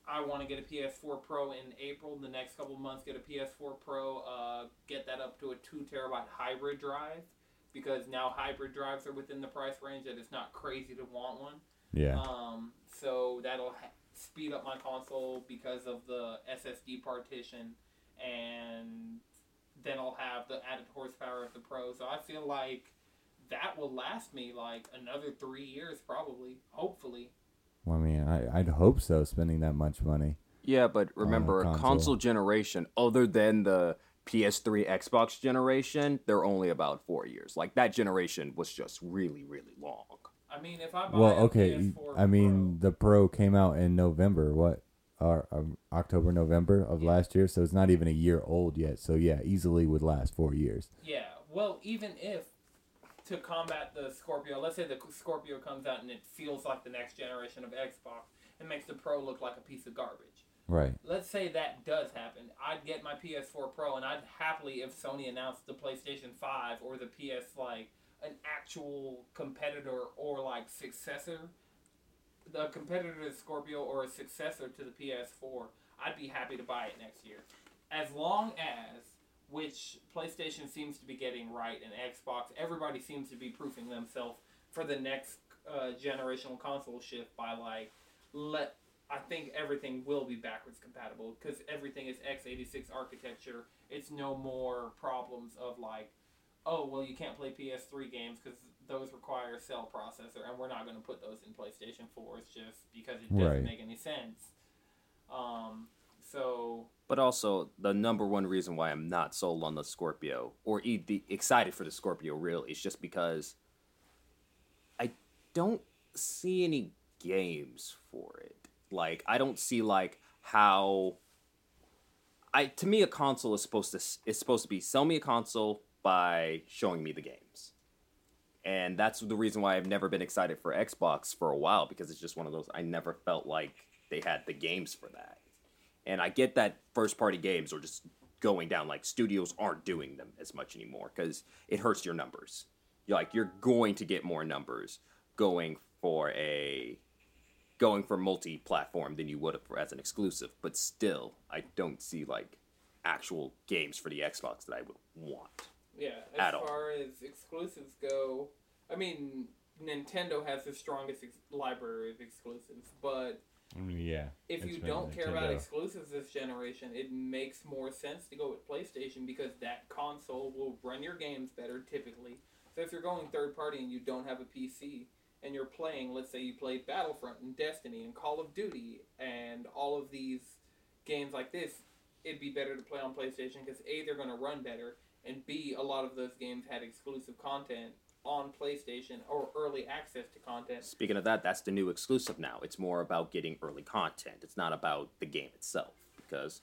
I want to get a PS4 Pro in April. The next couple of months, get a PS4 Pro. Uh, get that up to a two terabyte hybrid drive because now hybrid drives are within the price range that it's not crazy to want one. Yeah. Um, so that'll ha- speed up my console because of the SSD partition, and then I'll have the added horsepower of the Pro. So I feel like that will last me like another three years, probably, hopefully. Well, I mean, I, I'd hope so, spending that much money. Yeah, but remember, a console. console generation, other than the PS3 Xbox generation, they're only about four years. Like that generation was just really, really long. I mean, if I buy Well, a okay. PS4 I mean, the Pro came out in November, what, or um, October, November of Yeah. last year, so it's not even a year old yet. So yeah, easily would last four years. Yeah, well, even if to combat the Scorpio, let's say the Scorpio comes out and it feels like the next generation of Xbox and makes the Pro look like a piece of garbage. Right. Let's say that does happen. I'd get my PS4 Pro and I'd happily, if Sony announced the PlayStation 5 or the PS, like an actual competitor or like successor, the competitor to Scorpio or a successor to the PS4, I'd be happy to buy it next year. As long as which PlayStation seems to be getting right, and Xbox, everybody seems to be proofing themselves for the next uh, generational console shift by like let. I think everything will be backwards compatible because everything is x86 architecture. It's no more problems of like, oh well, you can't play PS3 games because those require a cell processor, and we're not going to put those in PlayStation 4s just because it doesn't Right. make any sense. Um, so But also, the number one reason why I'm not sold on the Scorpio or e- the, excited for the Scorpio really is just because I don't see any games for it. Like, I don't see like how I to me a console is supposed to is supposed to be sell me a console by showing me the games. And that's the reason why I've never been excited for Xbox for a while because it's just one of those I never felt like they had the games for that. And I get that first party games are just going down. Like studios aren't doing them as much anymore because it hurts your numbers. You're like you're going to get more numbers going for a going for multi-platform than you would have as an exclusive. But still, I don't see like actual games for the Xbox that I would want. Yeah, as At all. far as exclusives go, I mean, Nintendo has the strongest ex- library of exclusives, but I mean, yeah. if you don't care about exclusives this generation, it makes more sense to go with PlayStation because that console will run your games better typically. So if you're going third party and you don't have a PC and you're playing, let's say you played Battlefront and Destiny and Call of Duty and all of these games like this, it'd be better to play on PlayStation because A, they're going to run better, and B, a lot of those games had exclusive content on PlayStation or early access to content. Speaking of that, that's the new exclusive now. It's more about getting early content. It's not about the game itself because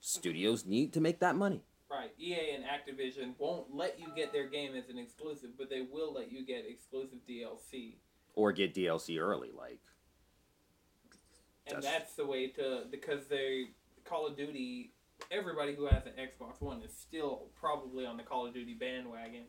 studios need to make that money. Right. EA and Activision won't let you get their game as an exclusive, but they will let you get exclusive DLC. Or get DLC early, like And That's- that's the way to because they Call of Duty everybody who has an Xbox One is still probably on the Call of Duty bandwagon.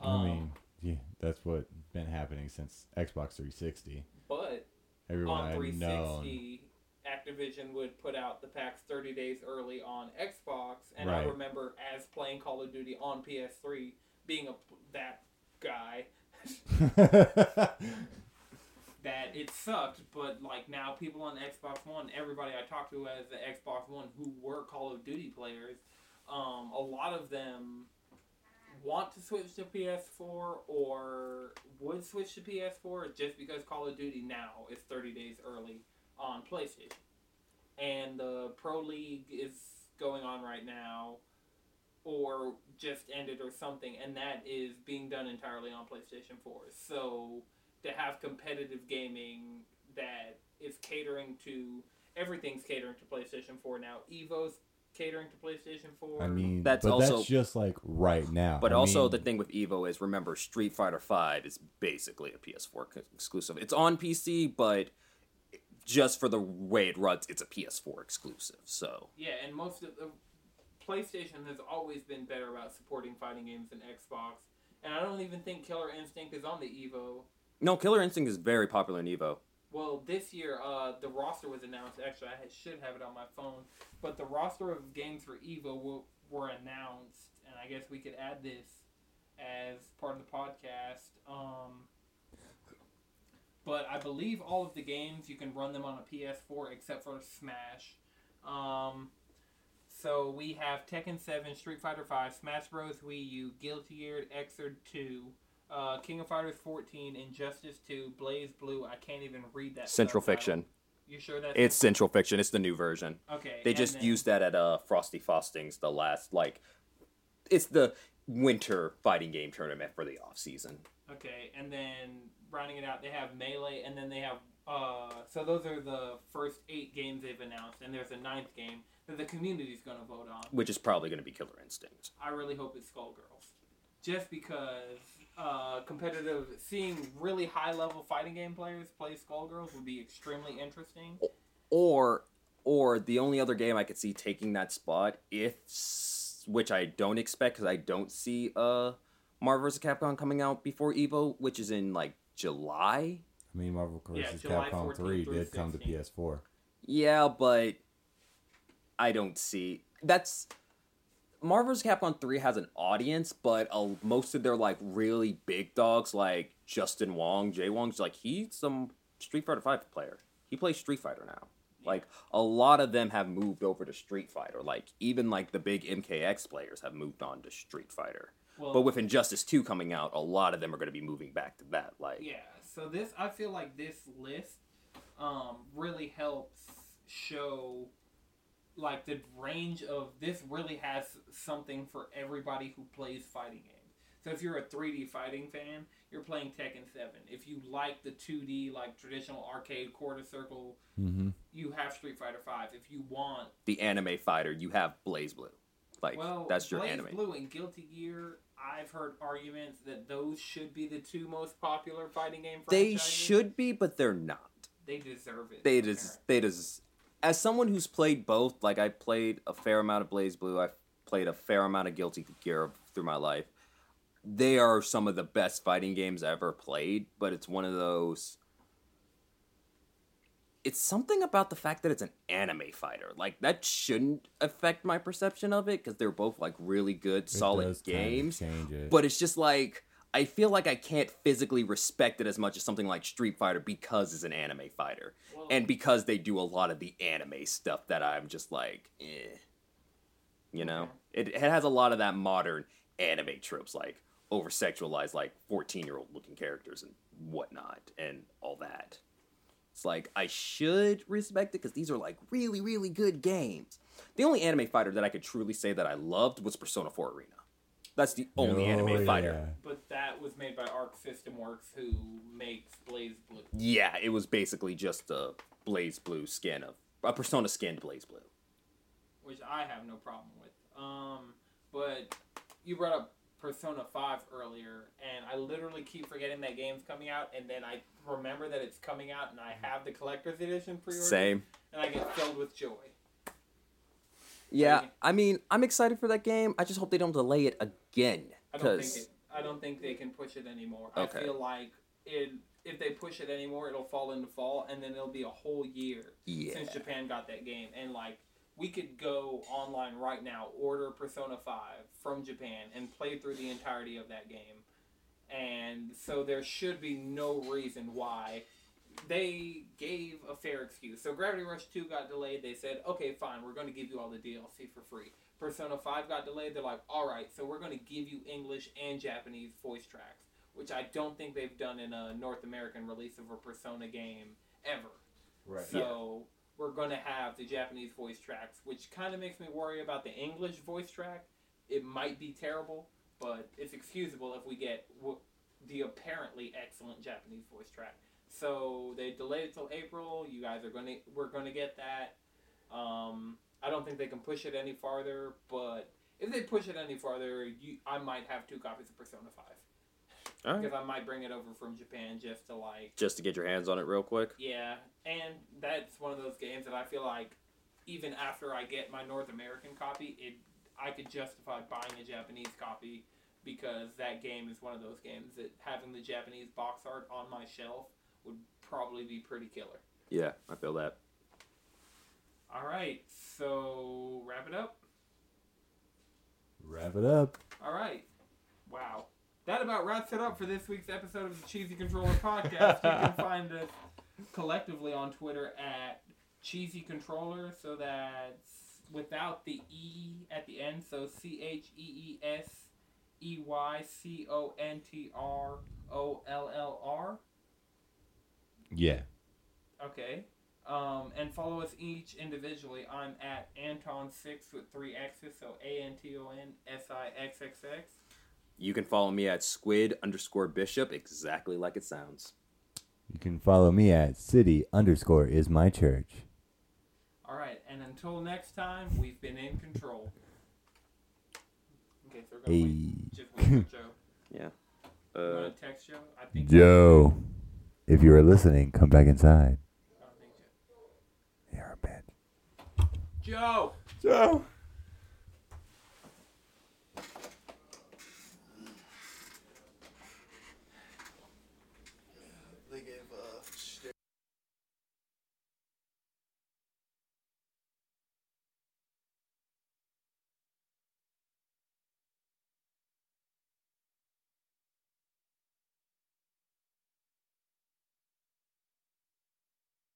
I Um, mean, yeah, that's what's been happening since Xbox 360. but Everyone on I know. 360 Activision would put out the packs 30 days early on Xbox and I remember as playing Call of Duty on PS3 being a that guy that it sucked, but like now people on Xbox One, everybody I talked to as the Xbox One who were Call of Duty players, um, a lot of them want to switch to PS4 or would switch to PS4 just because Call of Duty now is 30 days early on PlayStation. And the Pro League is going on right now or just ended or something and that is being done entirely on PlayStation 4. So to have competitive gaming that is catering to everything's catering to PlayStation 4 now. Evo's catering to PlayStation 4. I mean, That's but also- that's just like right now. But I also mean, the thing with Evo is remember Street Fighter Five is basically a PS4 c- exclusive. It's on PC, but just for the way it runs, it's a PS4 exclusive. So Yeah, and most of the PlayStation has always been better about supporting fighting games than Xbox. And I don't even think Killer Instinct is on the Evo. No, Killer Instinct is very popular in Evo. Well, this year, uh, the roster was announced. Actually, I should have it on my phone. But the roster of games for Evo were announced, and I guess we could add this as part of the podcast. Um, but I believe all of the games you can run them on a PS4 except for Smash. Um, so we have Tekken 7, Street Fighter 5, Smash Bros. Wii U, Guilty Gear Xrd 2, uh, King of Fighters 14, Injustice 2, Blaze Blue. I can't even read that. Central subtitle. Fiction. You sure that's It's Central Fiction. It's the new version. okay? They just then- used that at uh Frosty Faustings the last like it's the winter fighting game tournament for the off season. Okay, and then rounding it out, they have Melee, and then they have Uh, so those are the first eight games they've announced, and there's a ninth game that the community's going to vote on. which is probably going to be Killer Instinct. I really hope it's Skullgirls, just because uh, competitive, seeing really high level fighting game players play Skullgirls would be extremely interesting. Or, or the only other game I could see taking that spot, if which I don't expect because I don't see uh Marvel vs. Capcom coming out before Evo, which is in like July. I mean, Marvel vs. July Capcom 3 through did come to PS4. Yeah, but I don't see that's Marvel vs. Capcom 3 has an audience, but uh, most of their like really big dogs like Justin Wong, Jay Wong's like he's some Street Fighter 5 player. He plays Street Fighter now. Like a lot of them have moved over to Street Fighter. Like even like the big MKX players have moved on to Street Fighter. Well, But with Injustice 2 coming out, a lot of them are going to be moving back to that. Like Yeah, so this I feel like this list um, really helps show like the range of this really has something for everybody who plays fighting games. So if you're a 3D fighting fan, you're playing Tekken 7. If you like the 2D like traditional arcade quarter circle, Mm-hmm. you have Street Fighter 5. If you want the anime fighter, you have BlazBlue. Like well, that's your Blaze anime. Blue and Guilty Gear, I've heard arguments that those should be the two most popular fighting game They should be, but they're not. They deserve it. They just they just as someone who's played both, like I played a fair amount of BlazBlue, I've played a fair amount of Guilty Gear through my life. They are some of the best fighting games I ever played, but it's one of those it's something about the fact that it's an anime fighter. Like that shouldn't affect my perception of it because they're both like really good, solid games. change it. But it's just like I feel like I can't physically respect it as much as something like Street Fighter because it's an anime fighter, Well, and because they do a lot of the anime stuff that I'm just like, eh. You know, it, it has a lot of that modern anime tropes, like over sexualized, like 14 year old looking characters and whatnot, and all that. It's like I should respect it because these are like really, really good games. The only anime fighter that I could truly say that I loved was Persona 4 Arena. That's the only Oh, anime fighter. But that was made by Arc System Works, who makes Blaze Blue. Yeah, it was basically just a BlazBlue skin of a Persona skinned BlazBlue. which I have no problem with. Um, but you brought up Persona 5 earlier, and I literally keep forgetting that game's coming out, and then I remember that it's coming out, and I have the collector's edition pre-ordered, Same. and I get filled with joy. Yeah, I mean, I'm excited for that game. I just hope they don't delay it again. I don't think it, I don't think they can push it anymore. Okay. I feel like it if they push it anymore, it'll fall into fall, and then it'll be a whole year yeah, since Japan got that game. And like we could go online right now, order Persona Five from Japan, and play through the entirety of that game. And so there should be no reason why they gave a fair excuse. So Gravity Rush 2 got delayed. They said, okay, fine, we're going to give you all the DLC for free. Persona 5 got delayed. They're like, all right, so we're going to give you English and Japanese voice tracks, which I don't think they've done in a North American release of a Persona game ever. Right. So we're going to have the Japanese voice tracks, which kind of makes me worry about the English voice track. It might be terrible, but it's excusable if we get w- the apparently excellent Japanese voice track. So they delayed it till April. You guys are going to we're going to get that. Um, I don't think they can push it any farther, but if they push it any farther, you I might have two copies of Persona 5 All right. because I might bring it over from Japan just to like just to get your hands on it real quick. yeah, and that's one of those games that I feel like even after I get my North American copy, it I could justify buying a Japanese copy because that game is one of those games that having the Japanese box art on my shelf would probably be pretty killer. Yeah, I feel that. All right, so wrap it up. Wrap it up. All right, wow. That about wraps it up for this week's episode of the Cheesy Controller Podcast. you can find us collectively on Twitter at Cheesy Controller, so that's without the E at the end, so C H E E S E Y C O N T R O L L R. Yeah. Okay. Um, and follow us each individually. I'm at Anton6 with three X's, so A N T O N S I X X X. You can follow me at squid underscore bishop, exactly like it sounds. You can follow me at city underscore is my church. All right, and until next time, we've been in control. Okay, so we're gonna Hey. wait. Just wait for Joe. Yeah. You Uh, want to text Joe? I think Joe, if you are listening, come back inside. I don't think Joe. You're a bitch. Joe. Joe.